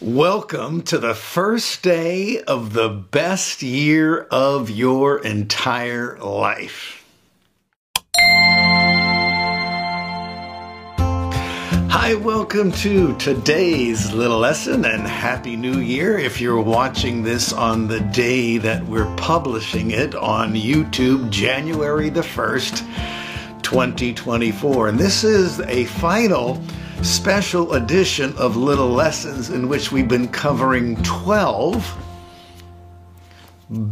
Welcome to the first day of the best year of your entire life. Hi, welcome to today's little lesson and Happy New Year. If you're watching this on the day that we're publishing it on YouTube, January the 1st, 2024. And this is a final special edition of Little Lessons in which we've been covering 12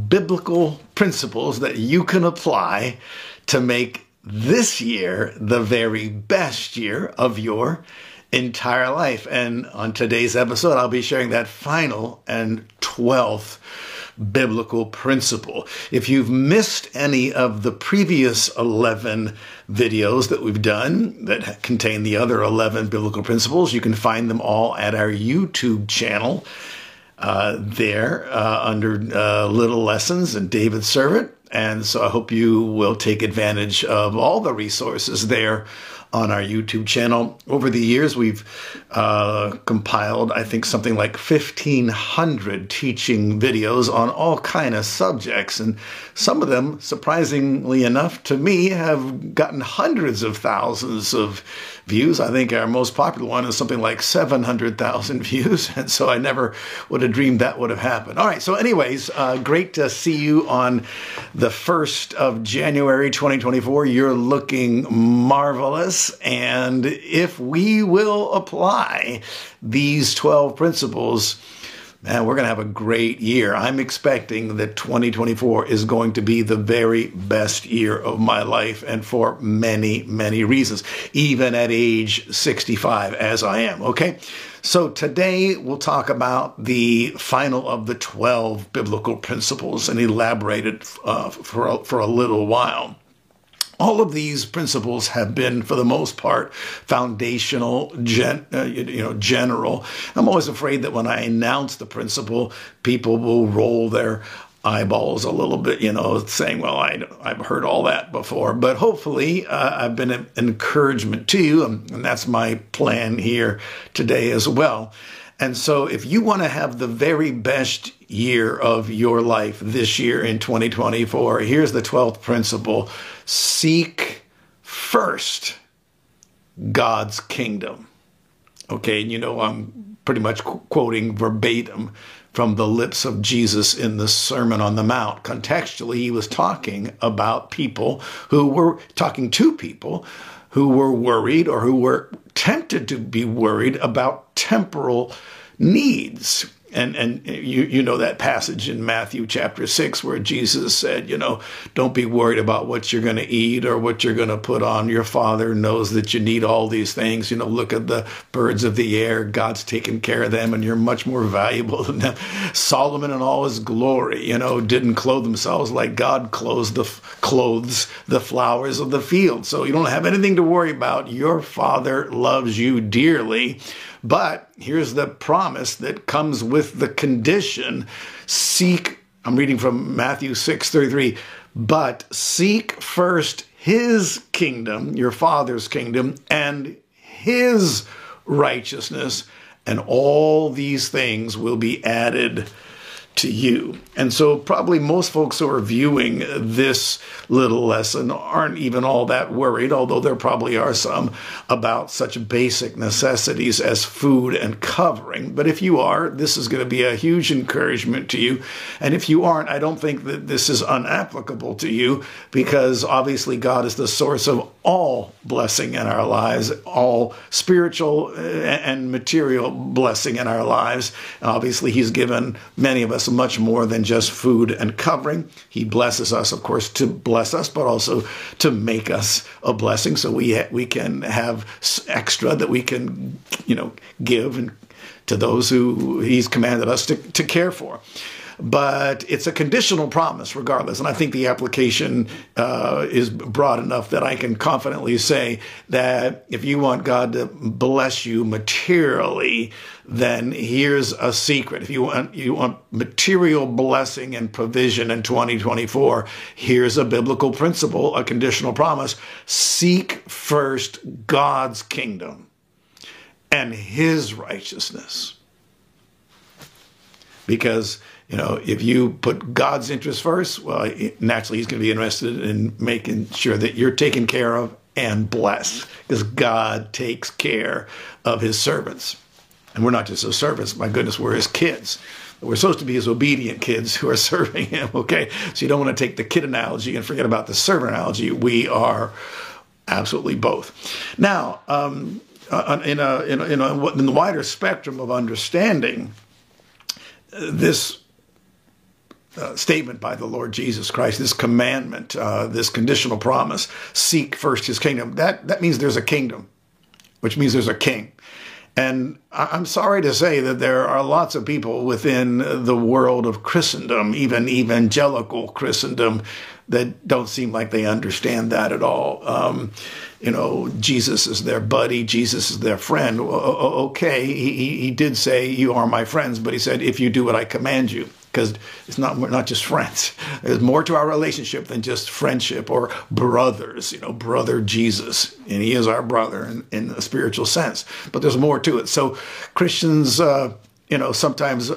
biblical principles that you can apply to make this year the very best year of your entire life. And on today's episode, I'll be sharing that final and 12th biblical principle. If you've missed any of the previous 11 videos that we've done that contain the other 11 biblical principles, you can find them all at our YouTube channel. Uh, there uh, under uh, Little Lessons and David Servant. And so I hope you will take advantage of all the resources there on our YouTube channel. Over the years, we've uh, compiled, I think, something like 1,500 teaching videos on all kind of subjects, and some of them, surprisingly enough to me, have gotten hundreds of thousands of views. I think our most popular one is something like 700,000 views, and so I never would have dreamed that would have happened. All right, so anyways, uh, great to see you on the 1st of January 2024. You're looking marvelous, and if we will apply these 12 principles, man, we're going to have a great year. I'm expecting that 2024 is going to be the very best year of my life, and for many, many reasons, even at age 65, as I am. Okay. So today we'll talk about the final of the 12 biblical principles and elaborate it uh, for, a, for a little while. All of these principles have been, for the most part, foundational, gen, uh, you know, general. I'm always afraid that when I announce the principle, people will roll their eyeballs a little bit, you know, saying, well, I, I've heard all that before. But hopefully, uh, I've been an encouragement to you, and, and that's my plan here today as well. And so, if you want to have the very best year of your life this year in 2024, here's the 12th principle seek first God's kingdom. Okay, and you know, I'm pretty much qu- quoting verbatim from the lips of Jesus in the Sermon on the Mount. Contextually, he was talking about people who were talking to people who were worried or who were tempted to be worried about temporal needs. And, and you, you know that passage in Matthew chapter 6 where Jesus said, you know, don't be worried about what you're going to eat or what you're going to put on. Your Father knows that you need all these things. You know, look at the birds of the air. God's taking care of them and you're much more valuable than them. Solomon in all his glory, you know, didn't clothe themselves like God clothes the, clothes the flowers of the field. So you don't have anything to worry about. Your Father loves you dearly. But here's the promise that comes with the condition. Seek, I'm reading from Matthew 6 33, but seek first his kingdom, your father's kingdom, and his righteousness, and all these things will be added to you. And so, probably most folks who are viewing this little lesson aren't even all that worried, although there probably are some about such basic necessities as food and covering. But if you are, this is going to be a huge encouragement to you. And if you aren't, I don't think that this is unapplicable to you because obviously God is the source of all blessing in our lives, all spiritual uh, and material blessing in our lives. Obviously, He's given many of us much more than just food and covering. He blesses us, of course, to bless us, but also to make us a blessing so we, we can have extra that we can, you know, give and to those who he's commanded us to, to care for but it's a conditional promise regardless. And I think the application uh, is broad enough that I can confidently say that if you want God to bless you materially, then here's a secret. If you want you want material blessing and provision in 2024, here's a biblical principle, a conditional promise. Seek first God's kingdom and his righteousness because you know if you put God's interest first, well, naturally He's going to be interested in making sure that you're taken care of and blessed, because God takes care of His servants, and we're not just His servants. My goodness, we're His kids. We're supposed to be his obedient kids who are serving him, okay? So you don't want to take the kid analogy and forget about the servant analogy. We are absolutely both. Now, um, uh, in, a, in, a, in, a, in the wider spectrum of understanding, this uh, statement by the Lord Jesus Christ, this commandment, uh, this conditional promise, seek first his kingdom, that, that means there's a kingdom, which means there's a king. And I'm sorry to say that there are lots of people within the world of Christendom, even evangelical Christendom, that don't seem like they understand that at all. Um, you know, Jesus is their buddy, Jesus is their friend. Okay, he, he did say, You are my friends, but he said, If you do what I command you because it's not we're not just friends. There's more to our relationship than just friendship or brothers. You know, brother Jesus, and he is our brother in, in a spiritual sense. But there's more to it. So Christians. Uh, you know, sometimes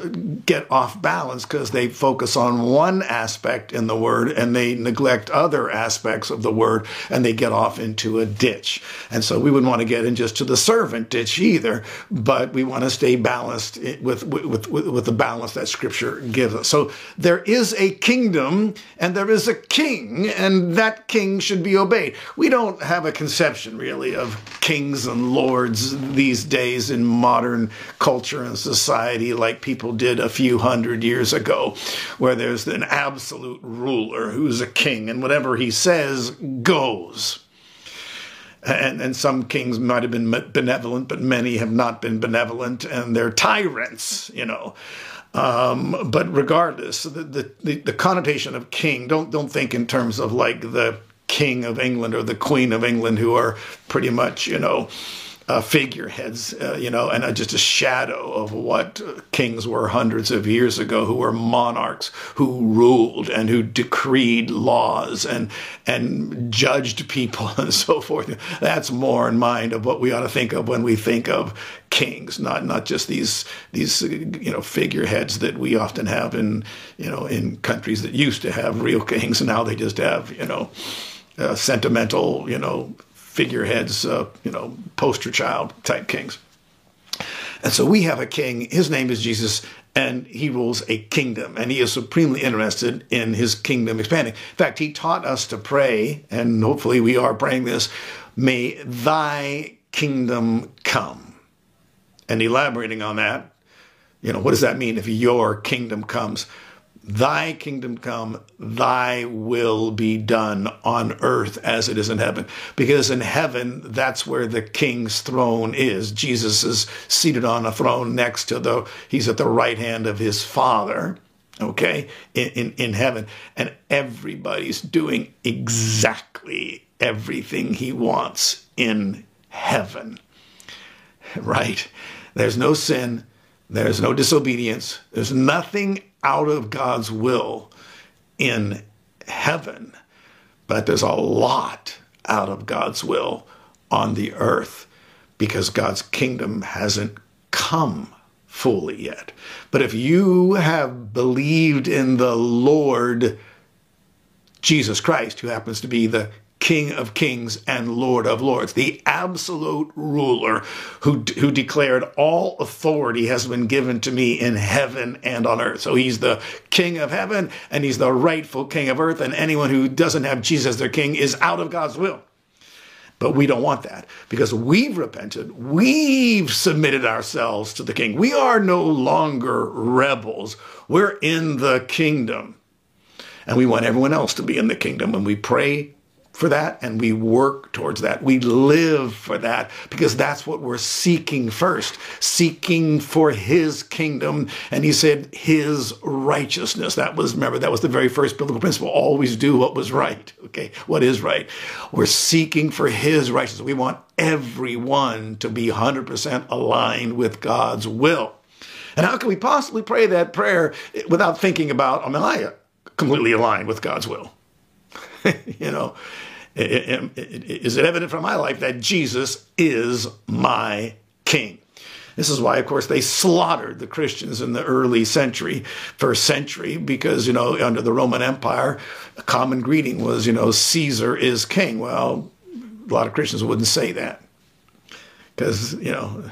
get off balance because they focus on one aspect in the word and they neglect other aspects of the word and they get off into a ditch. And so we wouldn't want to get in just to the servant ditch either, but we want to stay balanced with, with, with, with the balance that scripture gives us. So there is a kingdom and there is a king and that king should be obeyed. We don't have a conception really of kings and lords these days in modern culture and society society like people did a few hundred years ago, where there's an absolute ruler who's a king, and whatever he says goes. And, and some kings might have been benevolent, but many have not been benevolent, and they're tyrants, you know. Um, but regardless, the, the, the connotation of king, don't, don't think in terms of like the king of England or the queen of England, who are pretty much, you know, uh, figureheads, uh, you know, and uh, just a shadow of what kings were hundreds of years ago, who were monarchs who ruled and who decreed laws and and judged people and so forth. That's more in mind of what we ought to think of when we think of kings, not not just these these you know figureheads that we often have in you know in countries that used to have real kings, and now they just have you know. Uh, sentimental, you know, figureheads, uh, you know, poster child type kings. And so we have a king. His name is Jesus, and he rules a kingdom, and he is supremely interested in his kingdom expanding. In fact, he taught us to pray, and hopefully we are praying this May thy kingdom come. And elaborating on that, you know, what does that mean if your kingdom comes? Thy kingdom come, thy will be done on earth as it is in heaven. Because in heaven, that's where the king's throne is. Jesus is seated on a throne next to the, he's at the right hand of his father, okay, in, in, in heaven. And everybody's doing exactly everything he wants in heaven, right? There's no sin. There's no disobedience. There's nothing out of God's will in heaven, but there's a lot out of God's will on the earth because God's kingdom hasn't come fully yet. But if you have believed in the Lord Jesus Christ, who happens to be the King of Kings and Lord of Lords, the absolute ruler who, who declared all authority has been given to me in heaven and on earth. So he's the King of heaven and he's the rightful King of earth. And anyone who doesn't have Jesus their King is out of God's will. But we don't want that because we've repented. We've submitted ourselves to the King. We are no longer rebels. We're in the kingdom. And we want everyone else to be in the kingdom. And we pray for that and we work towards that. We live for that because that's what we're seeking first, seeking for his kingdom. And he said his righteousness. That was, remember, that was the very first biblical principle. Always do what was right. Okay. What is right? We're seeking for his righteousness. We want everyone to be 100% aligned with God's will. And how can we possibly pray that prayer without thinking about, am I completely aligned with God's will? you know, is it evident from my life that Jesus is my King? This is why, of course, they slaughtered the Christians in the early century, first century, because, you know, under the Roman Empire, a common greeting was, you know, Caesar is king. Well, a lot of Christians wouldn't say that because, you know,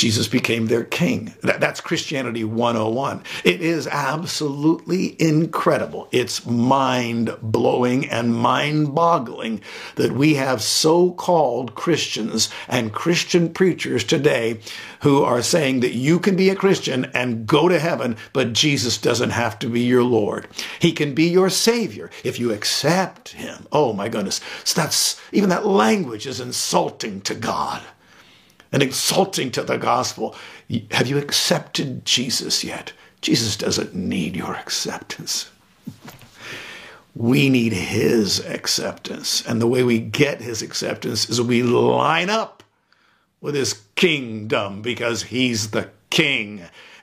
Jesus became their king. That, that's Christianity 101. It is absolutely incredible. It's mind blowing and mind boggling that we have so called Christians and Christian preachers today who are saying that you can be a Christian and go to heaven, but Jesus doesn't have to be your Lord. He can be your Savior if you accept Him. Oh my goodness. So that's, even that language is insulting to God and insulting to the gospel. Have you accepted Jesus yet? Jesus doesn't need your acceptance. We need his acceptance. And the way we get his acceptance is we line up with his kingdom because he's the king.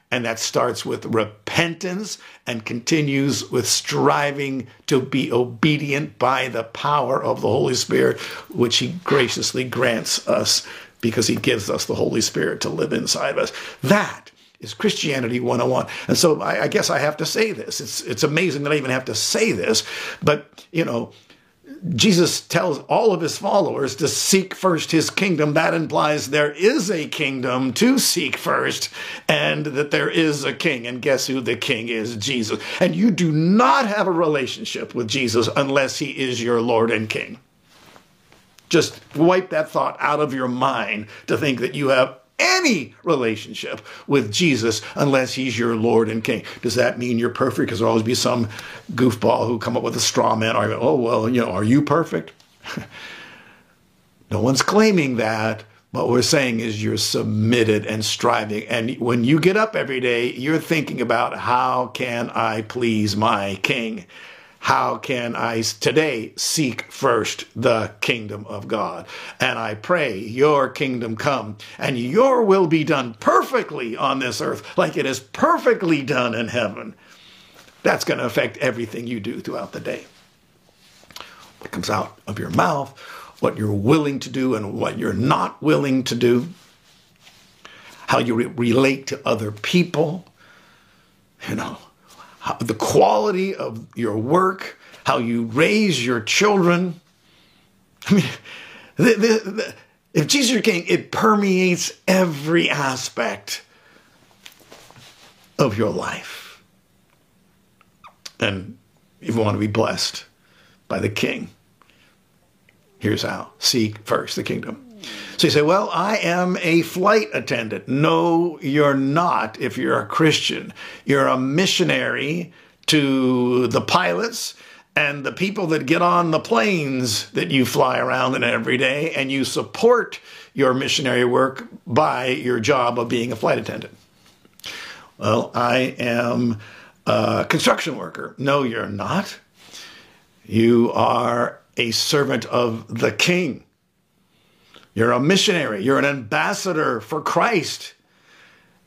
And that starts with repentance and continues with striving to be obedient by the power of the Holy Spirit, which he graciously grants us because he gives us the Holy Spirit to live inside of us. That is Christianity 101. And so I, I, guess I have to say this. It's, it's amazing that I even have to say this, but, you know, Jesus tells all of his followers to seek first his kingdom. That implies there is a kingdom to seek first and that there is a king. And guess who the king is? Jesus. And you do not have a relationship with Jesus unless he is your Lord and King. Just wipe that thought out of your mind to think that you have any relationship with Jesus unless he's your Lord and King. Does that mean you're perfect? Because there'll always be some goofball who come up with a straw man argument. Oh, well, you know, are you perfect? no one's claiming that. What we're saying is you're submitted and striving. And when you get up every day, you're thinking about how can I please my King? How can I today seek first the kingdom of God? And I pray your kingdom come and your will be done perfectly on this earth like it is perfectly done in heaven. That's going to affect everything you do throughout the day. What comes out of your mouth, what you're willing to do and what you're not willing to do, how you re relate to other people, you know, how, the quality of your work, how you raise your children. I mean, the, the, the, if Jesus is king, it permeates every aspect of your life. And if you want to be blessed by the king, here's how seek first the kingdom so you say, well, I am a flight attendant. No, you're not if you're a Christian. You're a missionary to the pilots and the people that get on the planes that you fly around in every day, and you support your missionary work by your job of being a flight attendant. Well, I am a construction worker. No, you're not. You are a servant of the king. You're a missionary. You're an ambassador for Christ.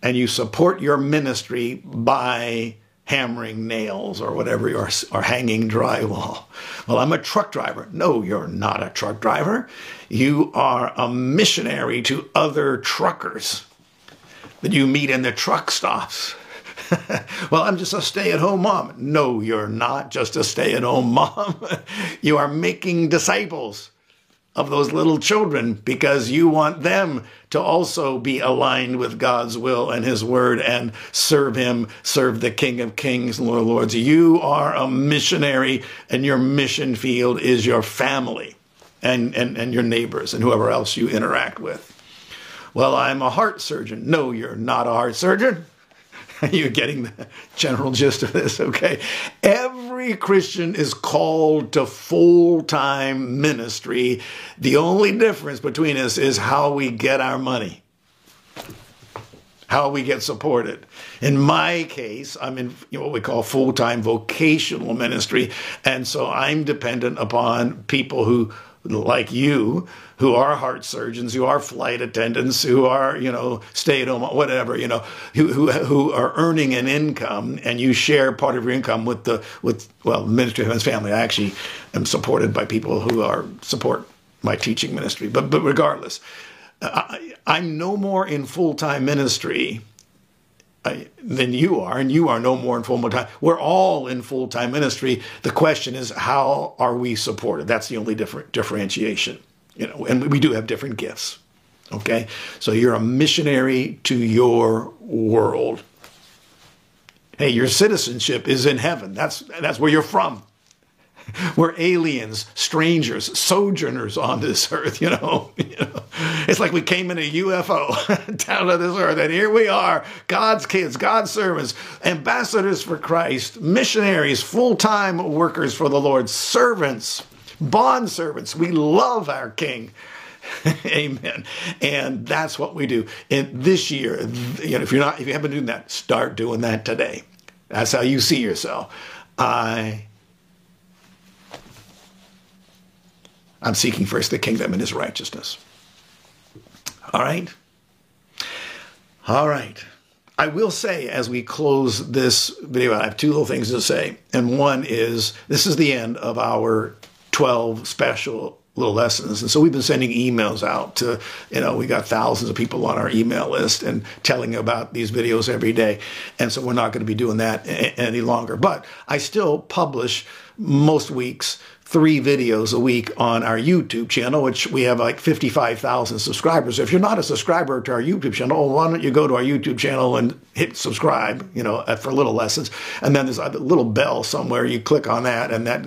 And you support your ministry by hammering nails or whatever you are, or hanging drywall. Well, I'm a truck driver. No, you're not a truck driver. You are a missionary to other truckers that you meet in the truck stops. well, I'm just a stay at home mom. No, you're not just a stay at home mom. you are making disciples of those little children because you want them to also be aligned with God's will and his word and serve him, serve the King of Kings Lord of Lords. You are a missionary and your mission field is your family and, and, and your neighbors and whoever else you interact with. Well, I'm a heart surgeon. No, you're not a heart surgeon. You're getting the general gist of this, okay? Every Christian is called to full time ministry. The only difference between us is how we get our money, how we get supported. In my case, I'm in what we call full time vocational ministry, and so I'm dependent upon people who like you who are heart surgeons, who are flight attendants, who are, you know, stay at home, whatever, you know, who, who, who are earning an income and you share part of your income with the, with, well, Ministry of Heaven's Family. I actually am supported by people who are support my teaching ministry. But, but regardless, I, I'm no more in full time than you are, and you are no more in full time. We're all in full time ministry. The question is, how are we supported? That's the only different differentiation, you know. And we do have different gifts. Okay, so you're a missionary to your world. Hey, your citizenship is in heaven. That's that's where you're from. We're aliens, strangers, sojourners on this earth, you know. It's like we came in a UFO down to this earth, and here we are, God's kids, God's servants, ambassadors for Christ, missionaries, full-time workers for the Lord, servants, bond servants. We love our King. Amen. And that's what we do. And this year, you know, if you're not, if you haven't been doing that, start doing that today. That's how you see yourself. I I'm seeking first the kingdom and his righteousness. All right? All right. I will say as we close this video, I have two little things to say. And one is this is the end of our 12 special little lessons. And so we've been sending emails out to, you know, we got thousands of people on our email list and telling about these videos every day. And so we're not going to be doing that any longer. But I still publish most weeks three videos a week on our YouTube channel, which we have like 55,000 subscribers. If you're not a subscriber to our YouTube channel, why don't you go to our YouTube channel and hit subscribe, you know, uh, for little lessons. And then there's a little bell somewhere. You click on that, and that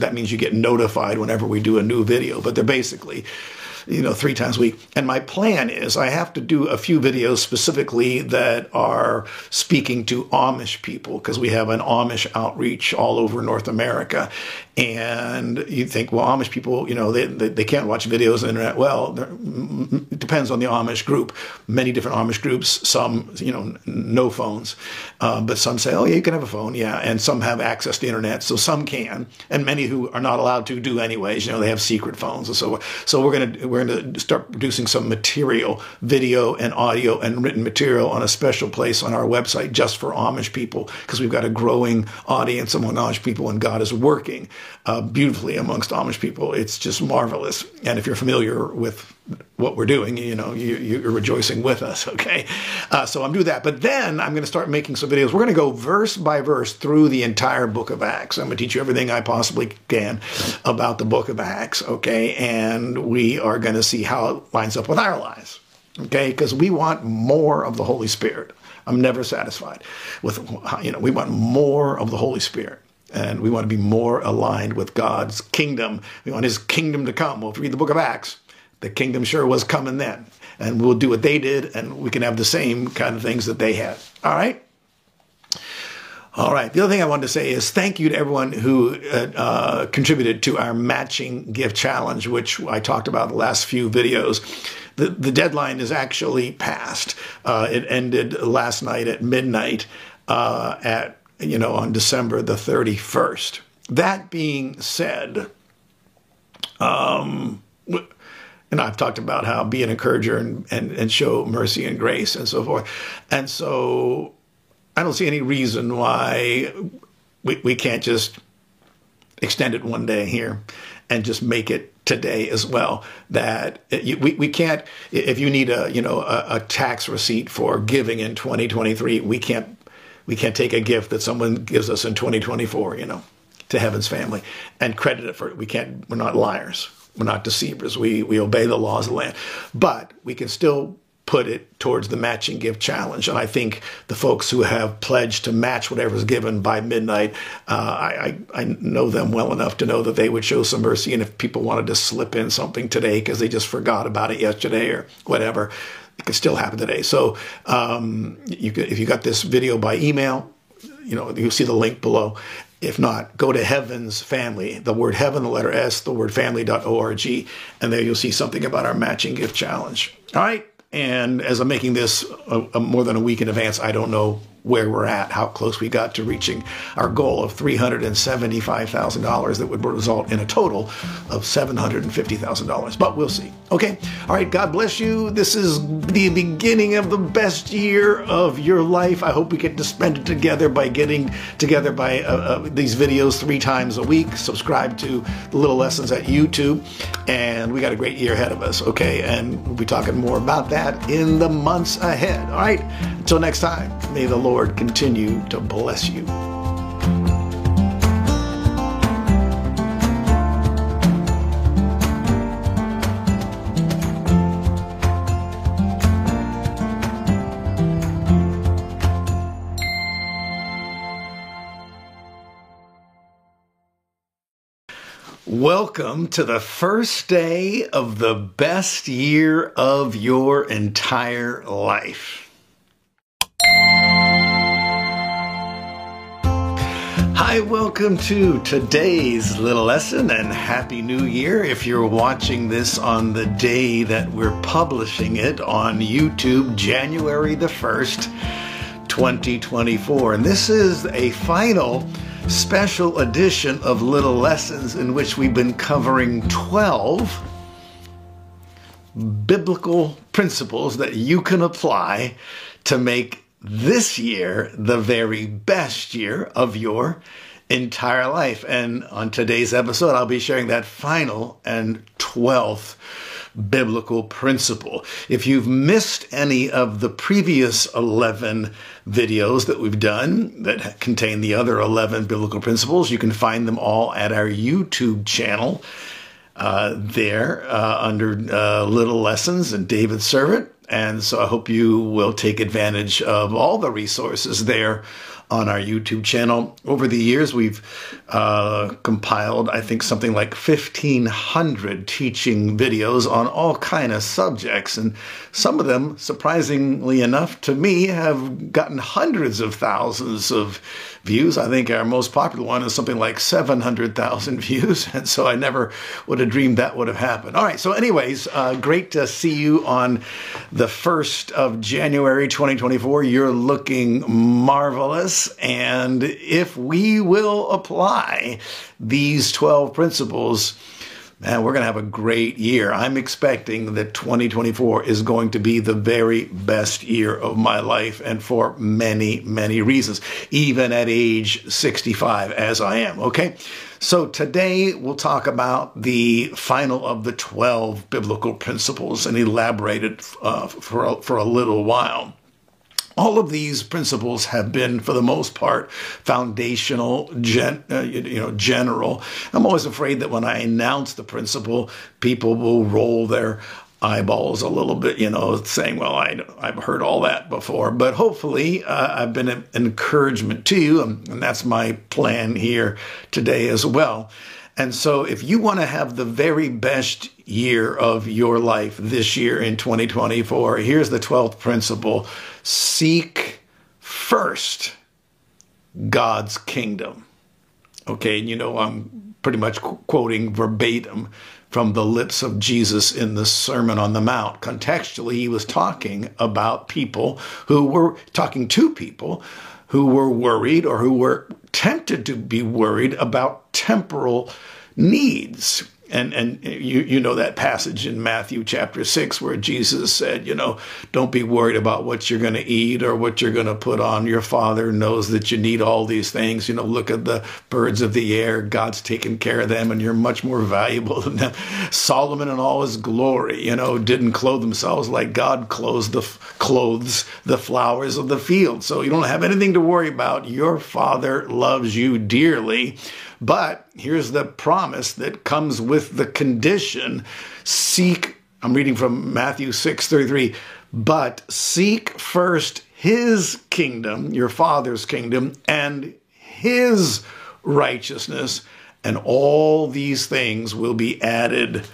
that means you get notified whenever we do a new video. But they're basically you know, three times a week. And my plan is I have to do a few videos specifically that are speaking to Amish people because we have an Amish outreach all over North America. And you think, well, Amish people, you know, they, they, they can't watch videos on the internet. Well, it depends on the Amish group. Many different Amish groups, some, you know, no phones. Uh, but some say, oh, yeah, you can have a phone. Yeah. And some have access to internet. So some can. And many who are not allowed to do anyways. You know, they have secret phones and so So we're going to we're going to start producing some material, video and audio and written material on a special place on our website just for Amish people because we've got a growing audience among Amish people and God is working uh, beautifully amongst Amish people. It's just marvelous. And if you're familiar with what we're doing, you know, you, are rejoicing with us, okay? Uh, so I'm doing that. But then I'm going to start making some videos. We're going to go verse by verse through the entire book of Acts. I'm going to teach you everything I possibly can about the book of Acts, okay? And we are going to see how it lines up with our lives, okay? Because we want more of the Holy Spirit. I'm never satisfied with, you know, we want more of the Holy Spirit and we want to be more aligned with God's kingdom. We want his kingdom to come. Well, if you read the book of Acts, the kingdom sure was coming then. And we'll do what they did, and we can have the same kind of things that they had. All right? All right. The other thing I wanted to say is thank you to everyone who uh, uh, contributed to our matching gift challenge, which I talked about in the last few videos. The, the deadline is actually passed. Uh, it ended last night at midnight uh, at you know, on December the 31st. That being said, um, and I've talked about how be an encourager and, and, and show mercy and grace and so forth. And so I don't see any reason why we, we can't just extend it one day here and just make it today as well that we, we can't if you need a you know a, a tax receipt for giving in 2023 we can't we can't take a gift that someone gives us in 2024, you know, to heaven's family and credit it for it. We can't, we're not liars. We're not deceivers. We, we obey the laws of the land. But we can still put it towards the matching gift challenge. And I think the folks who have pledged to match whatever is given by midnight, uh, I, I, I, know them well enough to know that they would show some mercy. And if people wanted to slip in something today because they just forgot about it yesterday or whatever, it could still happen today. So um, you could, if you got this video by email, you know, you'll see the link below. If not, go to Heaven's Family, the word heaven, the letter S, the word family.org, and there you'll see something about our matching gift challenge. All right. And as I'm making this a, a more than a week in advance, I don't know where we're at, how close we got to reaching our goal of $375,000 that would result in a total of $750,000. But we'll see. Okay. All right. God bless you. This is the beginning of the best year of your life. I hope we get to spend it together by getting together by uh, uh, these videos three times a week. Subscribe to the little lessons at YouTube. And we got a great year ahead of us. Okay. And we'll be talking more about that in the months ahead. All right. Until next time, may the Lord continue to bless you. Welcome to the first day of the best year of your entire life. Hi, welcome to today's little lesson and Happy New Year. If you're watching this on the day that we're publishing it on YouTube, January the 1st, 2024. And this is a final special edition of Little Lessons in which we've been covering 12 biblical principles that you can apply to make this year the very best year of your entire life. And on today's episode, I'll be sharing that final and 12th biblical principle. If you've missed any of the previous 11 videos that we've done that contain the other 11 biblical principles, you can find them all at our YouTube channel. Uh, there uh, under uh, Little Lessons and David Servant. And so I hope you will take advantage of all the resources there on our YouTube channel. Over the years, we've uh, compiled, I think, something like 1,500 teaching videos on all kind of subjects, and some of them, surprisingly enough to me, have gotten hundreds of thousands of views. I think our most popular one is something like 700,000 views. And so I never would have dreamed that would have happened. All right. So, anyways, uh, great to see you on the 1st of January 2024. You're looking marvelous. And if we will apply these 12 principles, man, we're going to have a great year. I'm expecting that 2024 is going to be the very best year of my life, and for many, many reasons, even at age 65, as I am. Okay. So today we'll talk about the final of the 12 biblical principles and elaborate it uh, for, for a little while all of these principles have been, for the most part, foundational, gen, uh, you know, general. I'm always afraid that when I announce the principle, people will roll their eyeballs a little bit, you know, saying, well, I, I've heard all that before. But hopefully, uh, I've been an encouragement to you, and that's my plan here today as well. And so, if you want to have the very best year of your life this year in 2024, here's the 12th principle seek first God's kingdom. Okay, and you know, I'm pretty much qu- quoting verbatim from the lips of Jesus in the Sermon on the Mount. Contextually, he was talking about people who were talking to people who were worried or who were tempted to be worried about temporal needs and and you you know that passage in Matthew chapter 6 where Jesus said, you know, don't be worried about what you're going to eat or what you're going to put on. Your Father knows that you need all these things. You know, look at the birds of the air. God's taken care of them and you're much more valuable than them. Solomon in all his glory, you know, didn't clothe themselves like God clothes the clothes the flowers of the field. So you don't have anything to worry about. Your Father loves you dearly. But here's the promise that comes with the condition. Seek, I'm reading from Matthew 6 33, but seek first his kingdom, your father's kingdom, and his righteousness, and all these things will be added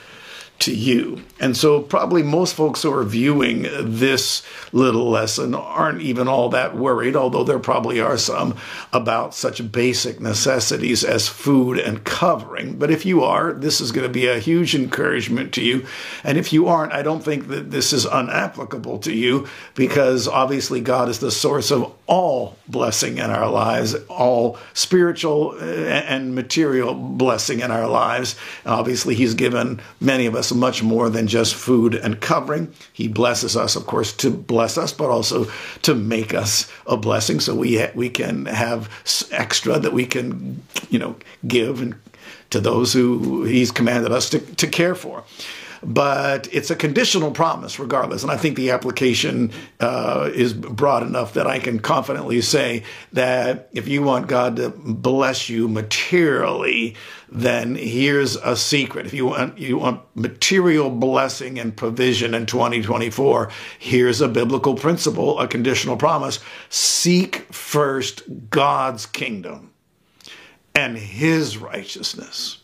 to you. And so, probably most folks who are viewing this little lesson aren't even all that worried, although there probably are some, about such basic necessities as food and covering. But if you are, this is going to be a huge encouragement to you. And if you aren't, I don't think that this is unapplicable to you because obviously God is the source of all blessing in our lives, all spiritual uh, and material blessing in our lives. Obviously, He's given many of us much more than just food and covering. He blesses us, of course, to bless us, but also to make us a blessing so we, we can have extra that we can, you know, give and to those who He's commanded us to, to care for but it's a conditional promise regardless. And I think the application uh, is broad enough that I can confidently say that if you want God to bless you materially, then here's a secret. If you want you want material blessing and provision in 2024, here's a biblical principle, a conditional promise. Seek first God's kingdom and his righteousness.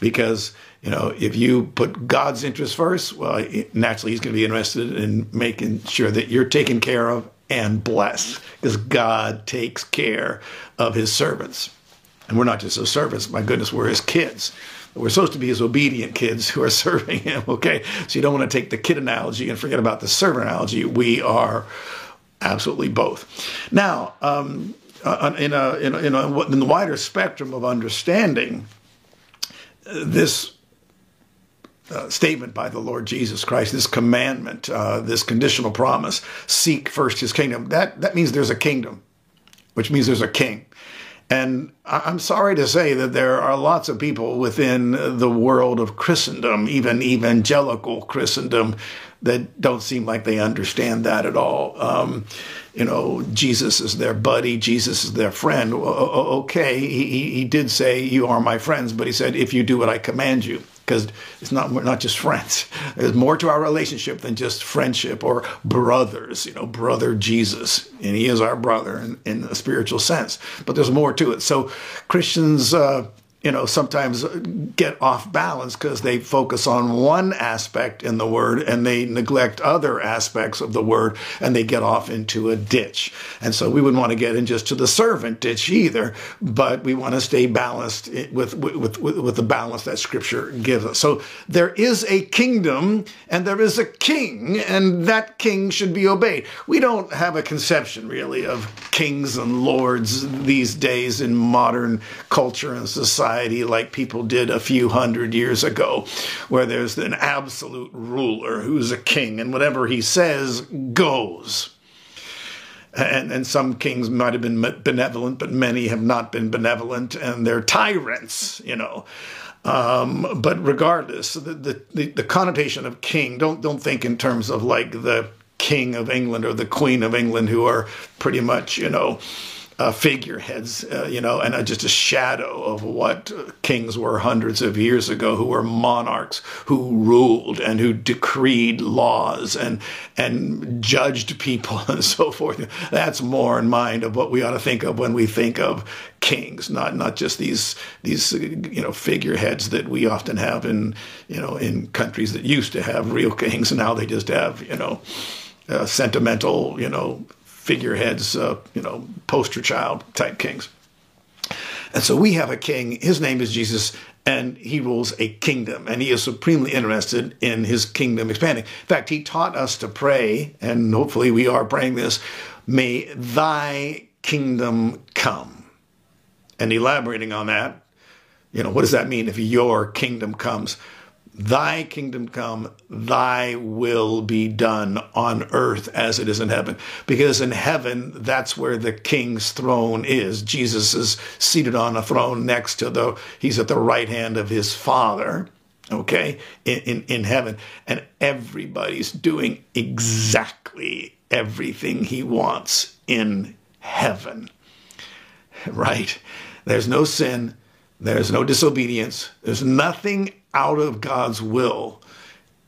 Because you know, if you put God's interest first, well, naturally He's going to be interested in making sure that you're taken care of and blessed, because God takes care of His servants. And we're not just His servants, my goodness, we're His kids. We're supposed to be His obedient kids who are serving Him, okay? So you don't want to take the kid analogy and forget about the servant analogy. We are absolutely both. Now, um, uh, in, a, in, a, in, a, in the wider spectrum of understanding, this uh, statement by the Lord Jesus Christ, this commandment, uh, this conditional promise, seek first his kingdom. That, that means there's a kingdom, which means there's a king. And I'm sorry to say that there are lots of people within the world of Christendom, even evangelical Christendom, that don't seem like they understand that at all. Um, you know, Jesus is their buddy, Jesus is their friend. Okay, he, he did say, You are my friends, but he said, If you do what I command you because it's not we're not just friends. There's more to our relationship than just friendship or brothers. You know, brother Jesus, and he is our brother in, in a spiritual sense. But there's more to it. So Christians. Uh, you know, sometimes get off balance because they focus on one aspect in the word and they neglect other aspects of the word and they get off into a ditch. And so we wouldn't want to get in just to the servant ditch either, but we want to stay balanced with, with, with, with the balance that scripture gives us. So there is a kingdom and there is a king and that king should be obeyed. We don't have a conception really of kings and lords these days in modern culture and society society like people did a few hundred years ago, where there's an absolute ruler who's a king, and whatever he says goes. And, and some kings might have been benevolent, but many have not been benevolent, and they're tyrants, you know. Um, but regardless, the, the, the connotation of king, don't, don't think in terms of like the king of England or the queen of England, who are pretty much, you know, uh, figureheads, uh, you know, and just a shadow of what kings were hundreds of years ago, who were monarchs who ruled and who decreed laws and and judged people and so forth. That's more in mind of what we ought to think of when we think of kings, not not just these these you know figureheads that we often have in you know in countries that used to have real kings, and now they just have you know. Uh, sentimental, you know, figureheads, uh, you know, poster child type kings. And so we have a king. His name is Jesus, and he rules a kingdom, and he is supremely interested in his kingdom expanding. In fact, he taught us to pray, and hopefully we are praying this may thy kingdom come. And elaborating on that, you know, what does that mean if your kingdom comes? Thy kingdom come, thy will be done on earth as it is in heaven. Because in heaven, that's where the king's throne is. Jesus is seated on a throne next to the, he's at the right hand of his Father, okay, in, in, in heaven. And everybody's doing exactly everything he wants in heaven, right? There's no sin. There's no disobedience. There's nothing out of God's will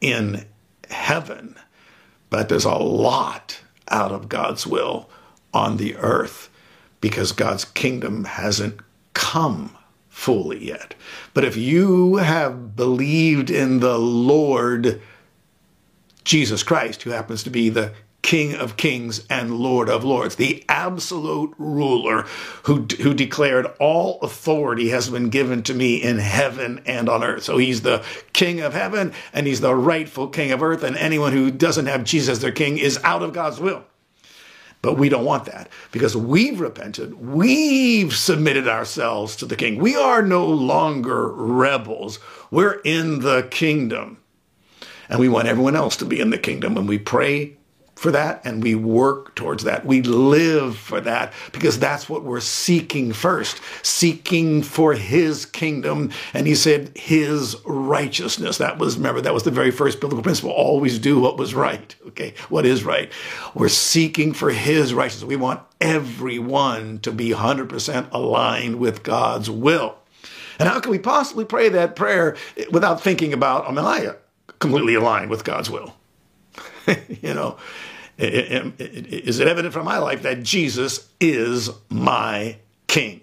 in heaven, but there's a lot out of God's will on the earth because God's kingdom hasn't come fully yet. But if you have believed in the Lord Jesus Christ, who happens to be the King of Kings and Lord of Lords, the absolute ruler who, who declared all authority has been given to me in heaven and on earth. So he's the King of heaven and he's the rightful King of earth. And anyone who doesn't have Jesus their King is out of God's will. But we don't want that because we've repented. We've submitted ourselves to the King. We are no longer rebels. We're in the kingdom. And we want everyone else to be in the kingdom. And we pray for that and we work towards that. We live for that because that's what we're seeking first, seeking for his kingdom. And he said his righteousness. That was, remember, that was the very first biblical principle. Always do what was right. Okay. What is right? We're seeking for his righteousness. We want everyone to be 100% aligned with God's will. And how can we possibly pray that prayer without thinking about, oh, am I completely aligned with God's will? you know, is it evident from my life that Jesus is my king?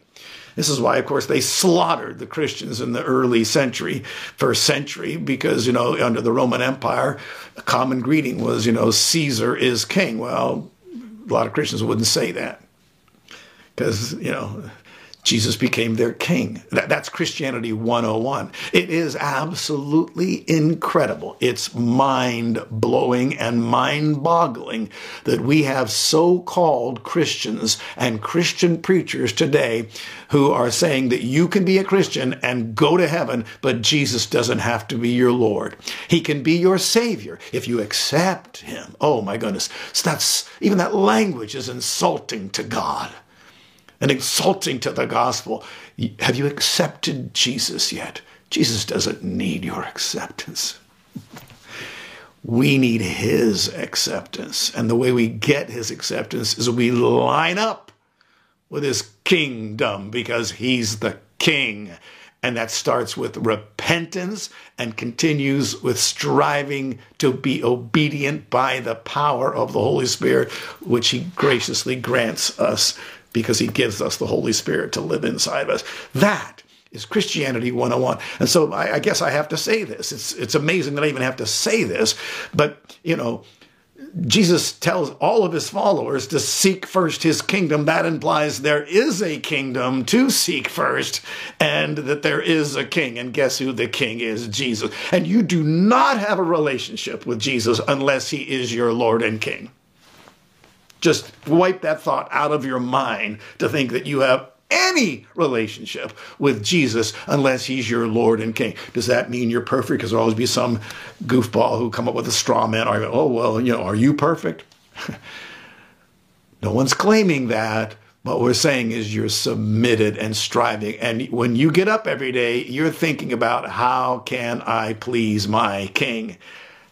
This is why, of course, they slaughtered the Christians in the early century, first century, because, you know, under the Roman Empire, a common greeting was, you know, Caesar is king. Well, a lot of Christians wouldn't say that because, you know, Jesus became their king. That, that's Christianity 101. It is absolutely incredible. It's mind blowing and mind boggling that we have so called Christians and Christian preachers today who are saying that you can be a Christian and go to heaven, but Jesus doesn't have to be your Lord. He can be your Savior if you accept Him. Oh my goodness. So that's, even that language is insulting to God and insulting to the gospel. Have you accepted Jesus yet? Jesus doesn't need your acceptance. We need his acceptance. And the way we get his acceptance is we line up with his kingdom because he's the king. And that starts with repentance and continues with striving to be obedient by the power of the Holy Spirit, which he graciously grants us because he gives us the Holy Spirit to live inside of us. That is Christianity 101. And so I, I, guess I have to say this. It's, it's amazing that I even have to say this, but you know, Jesus tells all of his followers to seek first his kingdom. That implies there is a kingdom to seek first and that there is a king. And guess who the king is? Jesus. And you do not have a relationship with Jesus unless he is your Lord and King. Just wipe that thought out of your mind to think that you have any relationship with Jesus unless he's your Lord and King. Does that mean you're perfect? Because there'll always be some goofball who come up with a straw man argument. Oh, well, you know, are you perfect? no one's claiming that. What we're saying is you're submitted and striving. And when you get up every day, you're thinking about how can I please my King?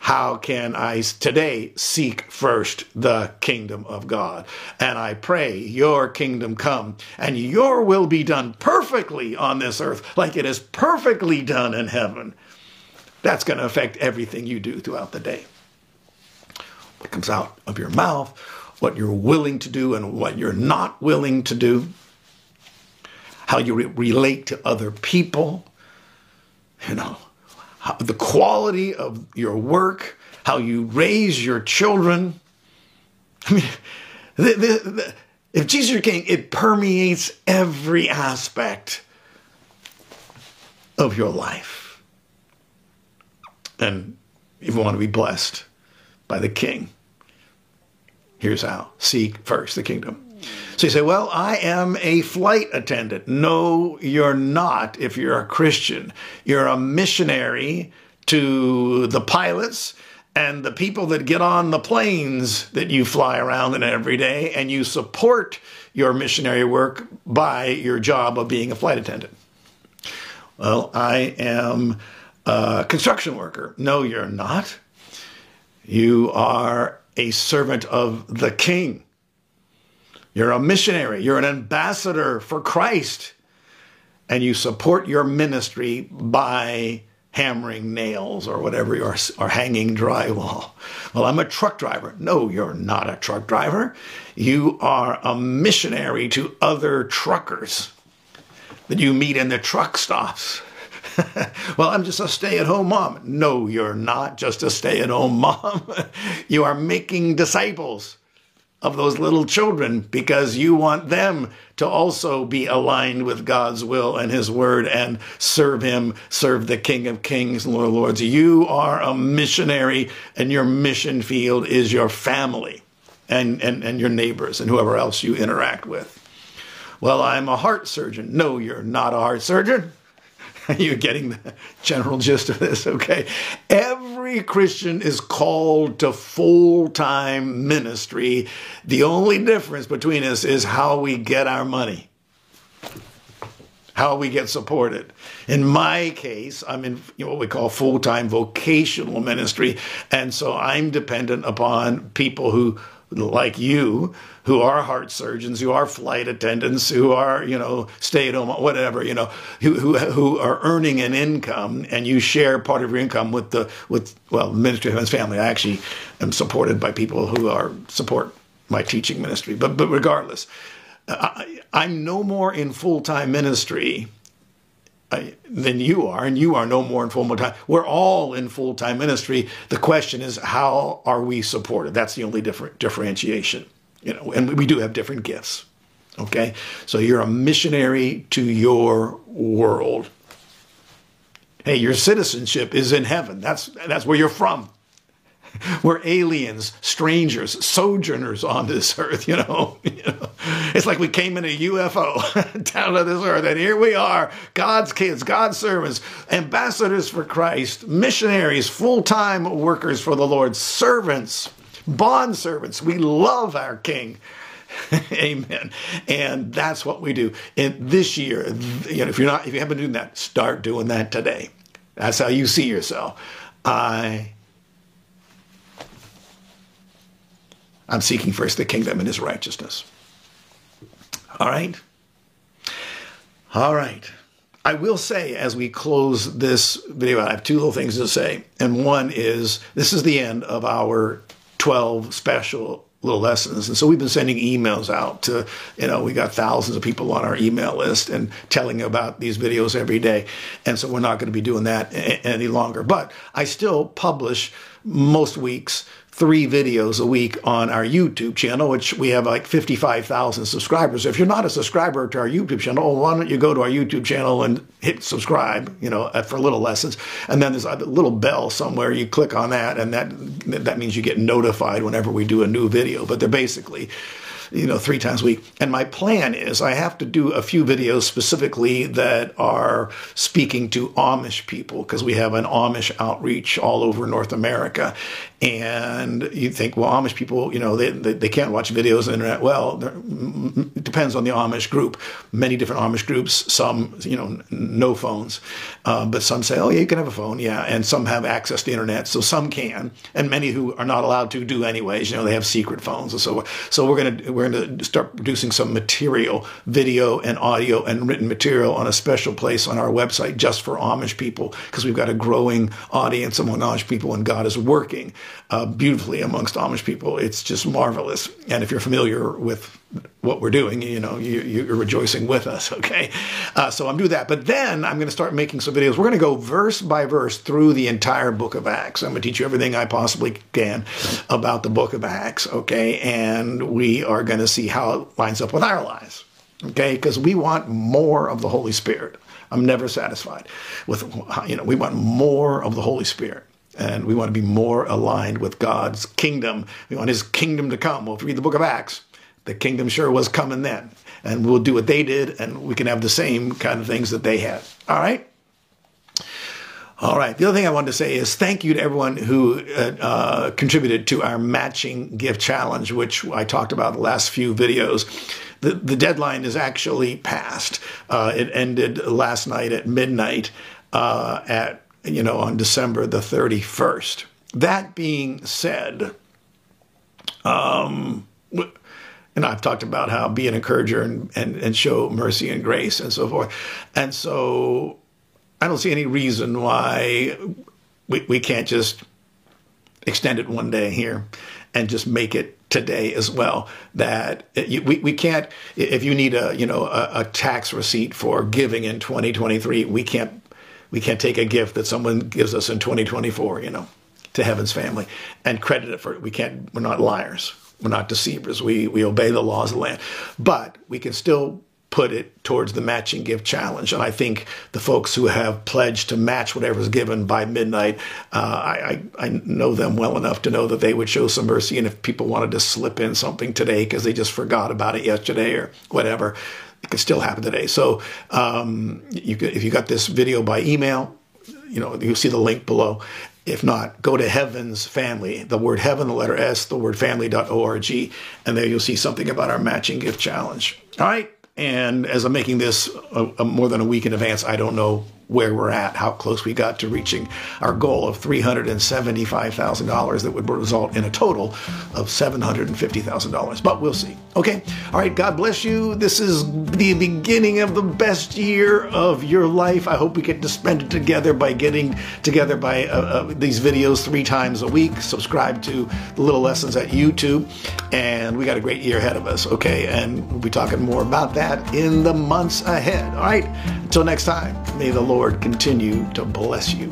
How can I today seek first the kingdom of God? And I pray your kingdom come and your will be done perfectly on this earth like it is perfectly done in heaven. That's going to affect everything you do throughout the day. What comes out of your mouth, what you're willing to do and what you're not willing to do, how you re relate to other people, you know, the quality of your work, how you raise your children. I mean, the, the, the, if Jesus is king, it permeates every aspect of your life. And if you want to be blessed by the king, here's how seek first the kingdom so you say, well, I am a flight attendant. No, you're not if you're a Christian. You're a missionary to the pilots and the people that get on the planes that you fly around in every day, and you support your missionary work by your job of being a flight attendant. Well, I am a construction worker. No, you're not. You are a servant of the king. You're a missionary, you're an ambassador for Christ, and you support your ministry by hammering nails or whatever you're, or hanging drywall. Well, I'm a truck driver. No, you're not a truck driver. You are a missionary to other truckers. that you meet in the truck stops. well, I'm just a stay at home mom. No, you're not just a stay at home mom. you are making disciples of those little children because you want them to also be aligned with God's will and His word and serve Him, serve the King of Kings Lord of Lords. You are a missionary, and your mission field is your family and, and, and your neighbors and whoever else you interact with. Well, I'm a heart surgeon. No, you're not a heart surgeon. You're getting the general gist of this, okay? Every Christian is called to full time ministry. The only difference between us is how we get our money, how we get supported. In my case, I'm in what we call full time vocational ministry. And so I'm dependent upon people who like you who are heart surgeons, who are flight attendants, who are, you know, stay at home, whatever, you know, who, who, who are earning an income and you share part of your income with the, with, well, the Ministry of Heaven's Family. I actually am supported by people who are, support my teaching ministry. But, but regardless, I, I'm no more in full time ministry than you are, and you are no more in full time. We're all in full time ministry. The question is, how are we supported? That's the only different differentiation, you know. And we do have different gifts. Okay, so you're a missionary to your world. Hey, your citizenship is in heaven. That's that's where you're from. We're aliens, strangers, sojourners on this earth, you know. It's like we came in a UFO down to this earth, and here we are, God's kids, God's servants, ambassadors for Christ, missionaries, full-time workers for the Lord, servants, bond servants. We love our King. Amen. And that's what we do. And this year, you know, if you're not, if you haven't been doing that, start doing that today. That's how you see yourself. I I'm seeking first the kingdom and his righteousness. All right? All right. I will say as we close this video, I have two little things to say. And one is this is the end of our 12 special little lessons. And so we've been sending emails out to, you know, we got thousands of people on our email list and telling about these videos every day. And so we're not going to be doing that any longer. But I still publish most weeks three videos a week on our YouTube channel, which we have like 55,000 subscribers. If you're not a subscriber to our YouTube channel, why don't you go to our YouTube channel and hit subscribe, you know, uh, for little lessons. And then there's a little bell somewhere. You click on that, and that that means you get notified whenever we do a new video. But they're basically you know, three times a week. And my plan is I have to do a few videos specifically that are speaking to Amish people because we have an Amish outreach all over North America. And you think, well, Amish people, you know, they, they, they can't watch videos on the internet. Well, it depends on the Amish group. Many different Amish groups, some, you know, no phones. Uh, but some say, oh, yeah, you can have a phone. Yeah. And some have access to the internet. So some can. And many who are not allowed to do anyways. You know, they have secret phones and so So we're to, we're to start producing some material, video and audio and written material on a special place on our website just for Amish people because we've got a growing audience among Amish people and God is working uh, beautifully amongst Amish people. It's just marvelous. And if you're familiar with what we're doing, you know, you, are rejoicing with us, okay? Uh, so I'm doing that. But then I'm going to start making some videos. We're going to go verse by verse through the entire book of Acts. I'm going to teach you everything I possibly can about the book of Acts, okay? And we are going to see how it lines up with our lives, okay? Because we want more of the Holy Spirit. I'm never satisfied with, you know, we want more of the Holy Spirit and we want to be more aligned with God's kingdom. We want his kingdom to come. Well, if you read the book of Acts, the kingdom sure was coming then. And we'll do what they did, and we can have the same kind of things that they had. All right? All right. The other thing I wanted to say is thank you to everyone who uh, uh, contributed to our matching gift challenge, which I talked about the last few videos. The, the deadline is actually passed. Uh, it ended last night at midnight uh, at you know, on December the 31st. That being said, um, and I've talked about how be an encourager and, and, and show mercy and grace and so forth. And so I don't see any reason why we, we can't just extend it one day here and just make it today as well that we, we can't if you need a you know a, a, tax receipt for giving in 2023 we can't we can't take a gift that someone gives us in 2024 you know to heaven's family and credit it for it we can't we're not liars we're not deceivers we we obey the laws of the land but we can still put it towards the matching gift challenge. And I think the folks who have pledged to match whatever's given by midnight, uh, I, I, I, know them well enough to know that they would show some mercy. And if people wanted to slip in something today because they just forgot about it yesterday or whatever, it could still happen today. So um, you could, if you got this video by email, you know, you'll see the link below. If not, go to Heaven's Family, the word heaven, the letter S, the word family.org, and there you'll see something about our matching gift challenge. All right. And as I'm making this a, a more than a week in advance, I don't know where we're at, how close we got to reaching our goal of $375,000 that would result in a total of $750,000. But we'll see. Okay. All right. God bless you. This is the beginning of the best year of your life. I hope we get to spend it together by getting together by uh, uh, these videos three times a week. Subscribe to the little lessons at YouTube. And we got a great year ahead of us. Okay. And we'll be talking more about that in the months ahead. All right. Until next time, may the Lord continue to bless you.